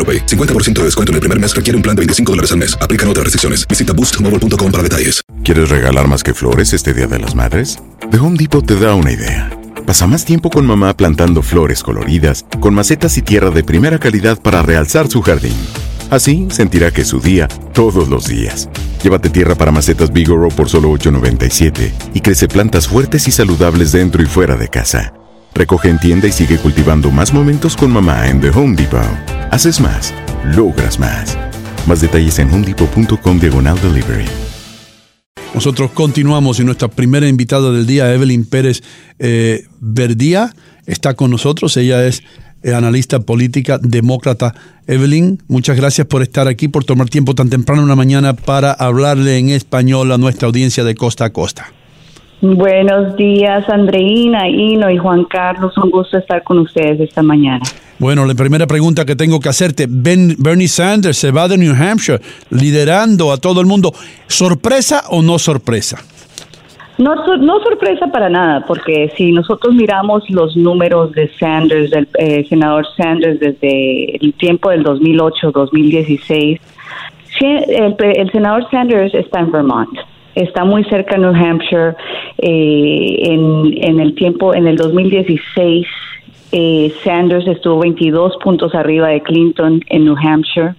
AroPay. 50% de descuento en el primer mes requiere un plan de 25 dólares al mes. Aplican otras restricciones. Visita boostmobile.com para detalles. ¿Quieres regalar más que flores este Día de las Madres? The Home Depot te da una idea. Pasa más tiempo con mamá plantando flores coloridas, con macetas y tierra de primera calidad para realzar su jardín. Así sentirá que es su día todos los días. Llévate tierra para macetas Bigoro por solo $8.97 y crece plantas fuertes y saludables dentro y fuera de casa. Recoge en tienda y sigue cultivando más momentos con mamá en The Home Depot. Haces más, logras más. Más detalles en homedepot.com diagonal delivery. Nosotros continuamos y nuestra primera invitada del día, Evelyn Pérez eh, Verdía, está con nosotros. Ella es eh, analista política demócrata. Evelyn, muchas gracias por estar aquí, por tomar tiempo tan temprano en la mañana para hablarle en español a nuestra audiencia de costa a costa. Buenos días, Andreina, Hino y Juan Carlos. Un gusto estar con ustedes esta mañana. Bueno, la primera pregunta que tengo que hacerte, ben, Bernie Sanders se va de New Hampshire liderando a todo el mundo. ¿Sorpresa o no sorpresa? No, sorpresa para nada, porque si nosotros miramos los números de Sanders, del eh, senador Sanders desde el tiempo del 2008-2016, el, el senador Sanders está en Vermont está muy cerca de New Hampshire. Eh, en, en, el tiempo, en el 2016, eh, Sanders estuvo 22 puntos arriba de Clinton en New Hampshire.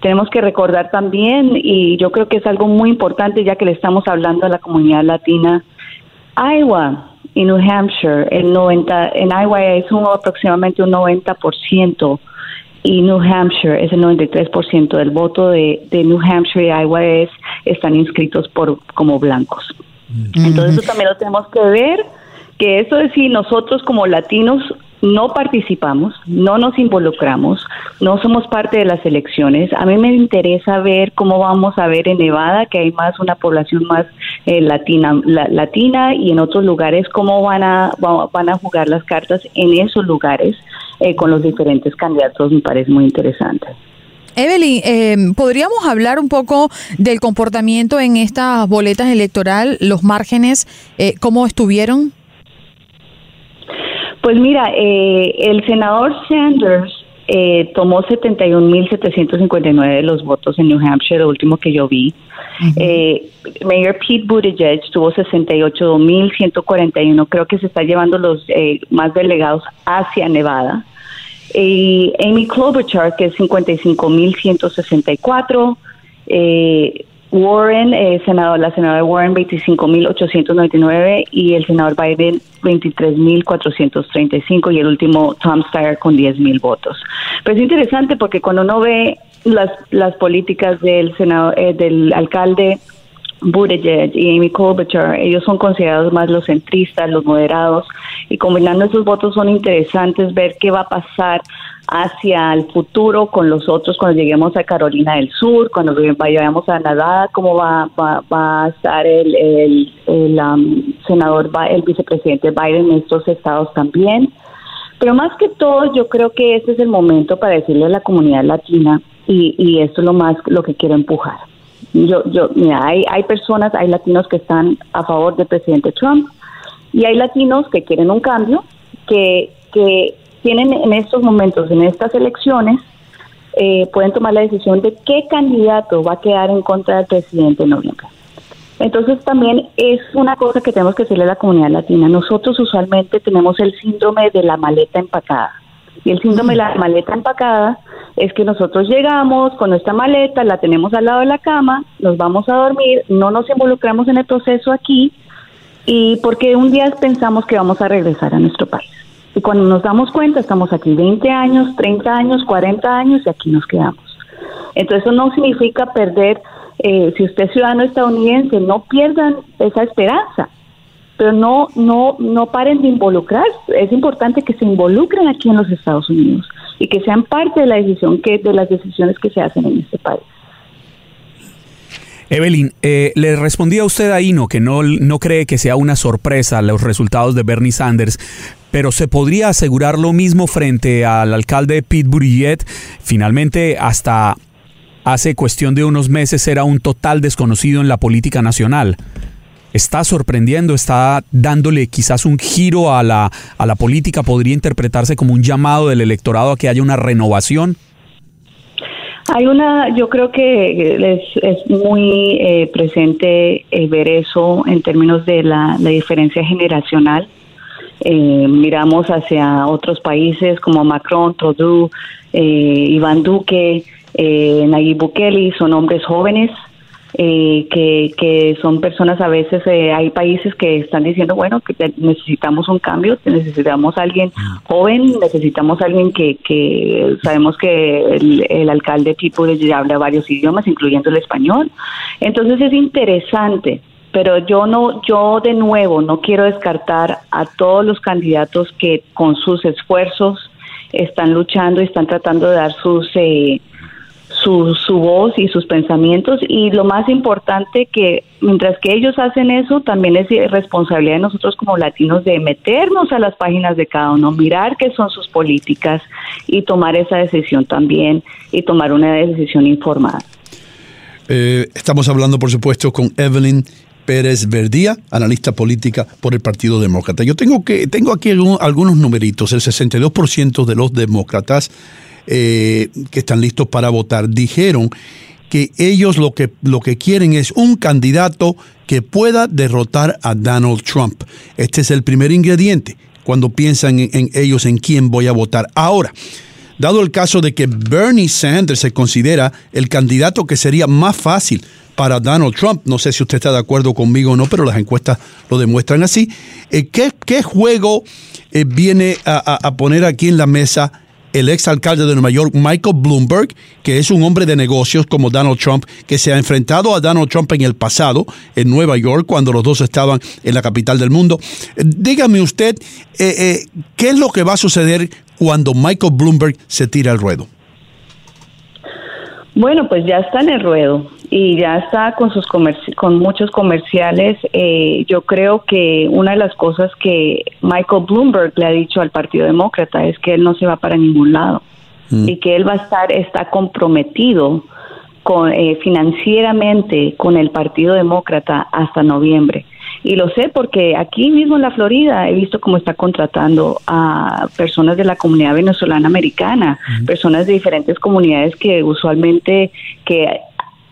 Tenemos que recordar también, y yo creo que es algo muy importante ya que le estamos hablando a la comunidad latina, Iowa y New Hampshire, el 90, en Iowa es un, aproximadamente un 90% y New Hampshire es el 93% del voto de, de, New Hampshire y Iowa es, están inscritos por como blancos. Entonces eso también lo tenemos que ver, que eso es si nosotros como latinos no participamos, no nos involucramos, no somos parte de las elecciones. A mí me interesa ver cómo vamos a ver en Nevada, que hay más una población más eh, latina, latina y en otros lugares, cómo van a, van a jugar las cartas en esos lugares eh, con los diferentes candidatos. Me parece muy interesante. Evelyn, eh, ¿podríamos hablar un poco del comportamiento en estas boletas electorales, los márgenes, eh, cómo estuvieron? Pues mira, eh, el senador Sanders eh, tomó 71.759 de los votos en New Hampshire, lo último que yo vi. eh, Mayor Pete Buttigieg tuvo 68.141. Creo que se está llevando los eh, más delegados hacia Nevada. Y Amy Klobuchar, que es 55.164. Eh, Warren, eh, senador, la senadora Warren 25.899 y el senador Biden 23.435 y el último Tom Steyer con 10.000 votos. Pero es interesante porque cuando uno ve las, las políticas del senado, eh, del alcalde Buttigieg y Amy Klobuchar, ellos son considerados más los centristas, los moderados, y combinando esos votos son interesantes ver qué va a pasar hacia el futuro con los otros cuando lleguemos a Carolina del Sur, cuando vayamos a Nevada, cómo va, va, va a estar el, el, el um, senador, el vicepresidente Biden en estos estados también. Pero más que todo, yo creo que este es el momento para decirle a la comunidad latina, y, y esto es lo más lo que quiero empujar yo, yo, mira, hay, hay personas, hay latinos que están a favor del presidente Trump y hay latinos que quieren un cambio, que, que tienen en estos momentos, en estas elecciones, eh, pueden tomar la decisión de qué candidato va a quedar en contra del presidente en noviembre. Entonces también es una cosa que tenemos que decirle a la comunidad latina. Nosotros usualmente tenemos el síndrome de la maleta empacada. Y el síndrome de la maleta empacada es que nosotros llegamos con nuestra maleta, la tenemos al lado de la cama, nos vamos a dormir, no nos involucramos en el proceso aquí y porque un día pensamos que vamos a regresar a nuestro país. Y cuando nos damos cuenta, estamos aquí 20 años, 30 años, 40 años y aquí nos quedamos. Entonces eso no significa perder eh, si usted es ciudadano estadounidense, no pierdan esa esperanza, pero no, no, no paren de involucrarse. Es importante que se involucren aquí en los Estados Unidos y que sean parte de la decisión que, de las decisiones que se hacen en este país. Evelyn, eh, le respondí a usted ahí no que no, no cree que sea una sorpresa los resultados de Bernie Sanders, pero se podría asegurar lo mismo frente al alcalde Pete Buttigieg. Finalmente, hasta hace cuestión de unos meses era un total desconocido en la política nacional. ¿Está sorprendiendo? ¿Está dándole quizás un giro a la, a la política? ¿Podría interpretarse como un llamado del electorado a que haya una renovación? Hay una, yo creo que es, es muy eh, presente eh, ver eso en términos de la, diferencia generacional. Eh, miramos hacia otros países como Macron, Trudeau, Iván Duque, eh, Nayib Bukele, son hombres jóvenes eh, que, que son personas a veces, eh, hay países que están diciendo, bueno, que necesitamos un cambio, necesitamos alguien joven, necesitamos alguien que, que sabemos que el, alcalde tipo ya habla varios idiomas, incluyendo el español. Entonces es interesante pero yo no yo de nuevo no quiero descartar a todos los candidatos que con sus esfuerzos están luchando y están tratando de dar sus eh, su, su voz y sus pensamientos y lo más importante que mientras que ellos hacen eso, también es responsabilidad de nosotros como latinos de meternos a las páginas de cada uno, mirar qué son sus políticas y tomar esa decisión también y tomar una decisión informada. Eh, estamos hablando, por supuesto, con Evelyn Pérez Verdía, analista política por el Partido Demócrata. Yo tengo, que, tengo aquí algunos numeritos. El 62% de los demócratas eh, que están listos para votar, dijeron que ellos lo que, lo que quieren es un candidato que pueda derrotar a Donald Trump. Este es el primer ingrediente cuando piensan en, ellos en quién voy a votar. Ahora, dado el caso de que Bernie Sanders se considera el candidato que sería más fácil para Donald Trump, no sé si usted está de acuerdo conmigo o no, pero las encuestas lo demuestran así, eh, ¿qué, juego eh, viene a poner aquí en la mesa el ex alcalde de Nueva York, Michael Bloomberg, que es un hombre de negocios como Donald Trump, que se ha enfrentado a Donald Trump en el pasado, en Nueva York, cuando los dos estaban en la capital del mundo. Eh, dígame usted, ¿qué es lo que va a suceder cuando Michael Bloomberg se tira al ruedo? Bueno, pues ya está en el ruedo y ya está con sus con muchos comerciales. Eh, yo creo que una de las cosas que Michael Bloomberg le ha dicho al Partido Demócrata es que él no se va para ningún lado mm. y que él va a estar está comprometido con, eh, financieramente con el Partido Demócrata hasta noviembre. Y lo sé porque aquí mismo en la Florida he visto cómo está contratando a personas de la comunidad venezolana americana, personas de diferentes comunidades que usualmente que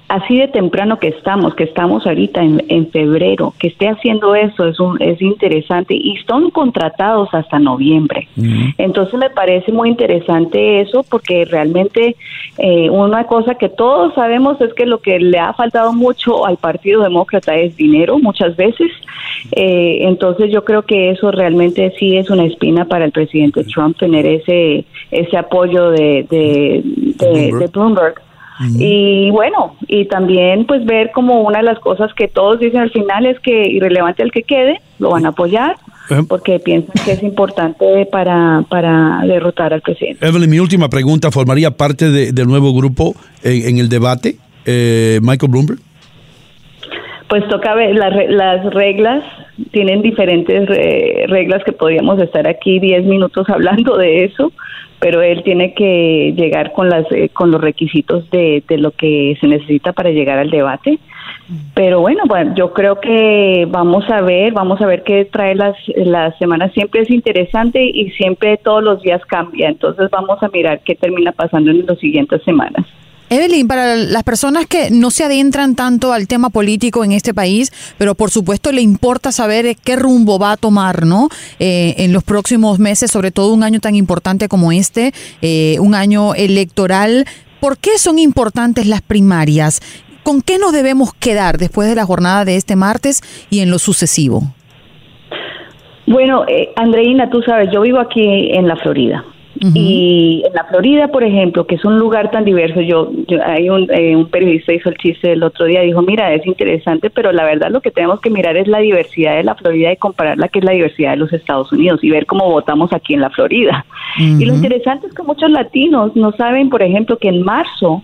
así de temprano que estamos, que estamos ahorita en, febrero, que esté haciendo eso es un, es interesante y son contratados hasta noviembre. Entonces me parece muy interesante eso porque realmente eh, una cosa que todos sabemos es que lo que le ha faltado mucho al Partido Demócrata es dinero muchas veces. Eh, entonces yo creo que eso realmente sí es una espina para el presidente Trump tener ese ese apoyo de, de, de Bloomberg y bueno, y también pues ver como una de las cosas que todos dicen al final es que irrelevante el que quede, lo van a apoyar porque piensan que es importante para, para derrotar al presidente. Evelyn, mi última pregunta, ¿formaría parte del nuevo grupo en, el debate, eh, Michael Bloomberg? Pues toca ver las, las reglas, tienen diferentes reglas que podríamos estar aquí 10 minutos hablando de eso, pero él tiene que llegar con las eh, con los requisitos de, de, lo que se necesita para llegar al debate. Pero bueno, bueno, yo creo que vamos a ver, vamos a ver qué trae las, las semanas. Siempre es interesante y siempre todos los días cambia. Entonces vamos a mirar qué termina pasando en las siguientes semanas. Evelyn, para las personas que no se adentran tanto al tema político en este país, pero por supuesto le importa saber qué rumbo va a tomar, ¿no? Eh, en los próximos meses, sobre todo un año tan importante como este, eh, un año electoral. ¿Por qué son importantes las primarias? ¿Con qué nos debemos quedar después de la jornada de este martes y en lo sucesivo? Bueno, eh, Andreina, tú sabes, yo vivo aquí en la Florida. Y en la Florida, por ejemplo, que es un lugar tan diverso, yo, hay un, eh, un periodista hizo el chiste el otro día, dijo, mira, es interesante, pero la verdad lo que tenemos que mirar es la diversidad de la Florida y compararla que es la diversidad de los Estados Unidos y ver cómo votamos aquí en la Florida. Y lo interesante es que muchos latinos no saben, por ejemplo, que en marzo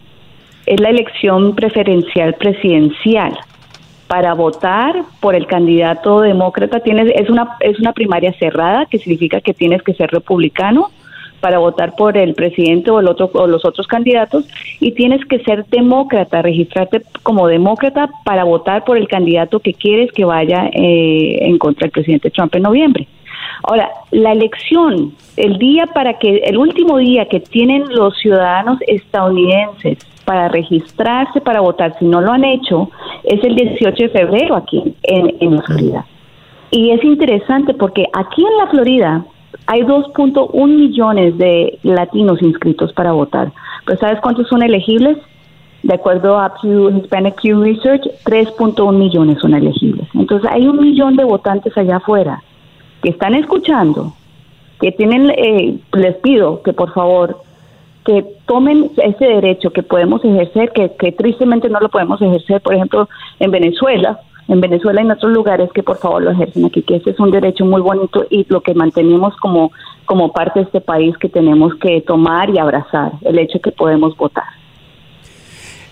es la elección preferencial presidencial. Para votar por el candidato demócrata tienes es una es una primaria cerrada que significa que tienes que ser republicano para votar por el presidente o el otro o los otros candidatos y tienes que ser demócrata, registrarte como demócrata para votar por el candidato que quieres que vaya eh, en contra del presidente Trump en noviembre. Ahora, la elección, el día para que el último día que tienen los ciudadanos estadounidenses para registrarse para votar, si no lo han hecho, es el 18 de febrero aquí en, en la Florida. Y es interesante porque aquí en la Florida hay 2.1 millones de latinos inscritos para votar. Pero ¿sabes cuántos son elegibles? De acuerdo a Pew, Hispanic Pew Research, 3.1 millones son elegibles. Entonces hay un millón de votantes allá afuera que están escuchando, que tienen, eh, les pido que por favor que tomen ese derecho que podemos ejercer, que, que tristemente no lo podemos ejercer, por ejemplo, en Venezuela, en Venezuela y en otros lugares que por favor lo ejercen aquí, que ese es un derecho muy bonito y lo que mantenemos como, como parte de este país que tenemos que tomar y abrazar, el hecho que podemos votar.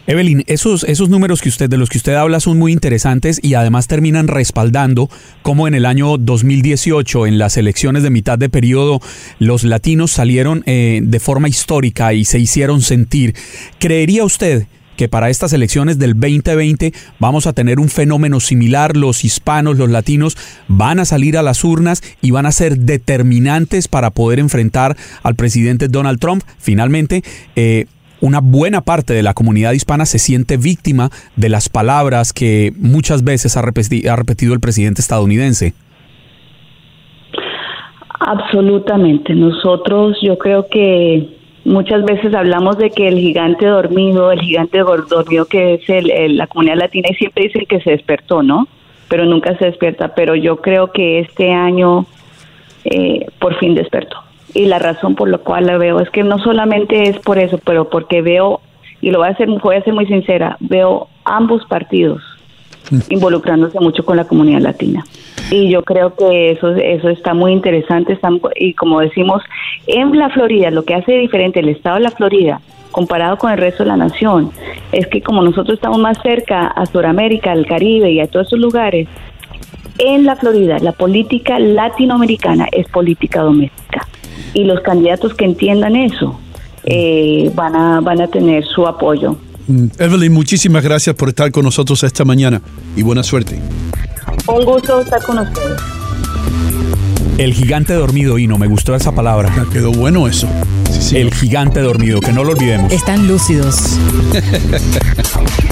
Evelyn, esos, esos números que usted, de los que usted habla son muy interesantes y además terminan respaldando cómo en el año 2018, en las elecciones de mitad de periodo, los latinos salieron eh, de forma histórica y se hicieron sentir. ¿Creería usted que para estas elecciones del 2020 vamos a tener un fenómeno similar, los hispanos, los latinos van a salir a las urnas y van a ser determinantes para poder enfrentar al presidente Donald Trump. Finalmente, eh, una buena parte de la comunidad hispana se siente víctima de las palabras que muchas veces ha repetido el presidente estadounidense. Absolutamente. Nosotros yo creo que Muchas veces hablamos de que el gigante dormido, el gigante dormido que es el, la comunidad latina y siempre dicen que se despertó, ¿no? Pero nunca se despierta. Pero yo creo que este año eh, por fin despertó. Y la razón por la cual la veo es que no solamente es por eso, pero porque veo, y lo voy a hacer, voy a ser muy sincera, veo ambos partidos involucrándose mucho con la comunidad latina. Y yo creo que eso, eso está muy interesante. y como decimos, en la Florida, lo que hace diferente el estado de la Florida comparado con el resto de la nación es que como nosotros estamos más cerca a Sudamérica, al Caribe y a todos esos lugares, en la Florida la política latinoamericana es política doméstica. Y los candidatos que entiendan eso eh, van, a, van a tener su apoyo Evelyn, muchísimas gracias por estar con nosotros esta mañana y buena suerte. Un gusto estar con ustedes. El gigante dormido, y no me gustó esa palabra. Me quedó bueno eso. El gigante dormido, que no lo olvidemos. Están lúcidos.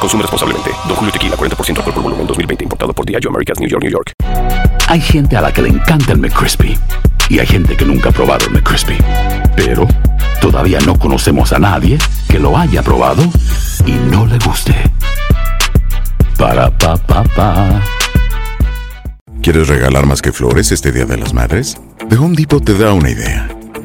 Consume responsablemente. Don Julio Tequila, 40% alcohol por volumen, 2020. Importado por Diageo Americas, New York, New York. Hay gente a la que le encanta el McCrispy y hay gente que nunca ha probado el McCrispy. Pero todavía no conocemos a nadie que lo haya probado y no le guste. Para pa pa pa. ¿Quieres regalar más que flores este Día de las Madres? The Home Depot te da una idea.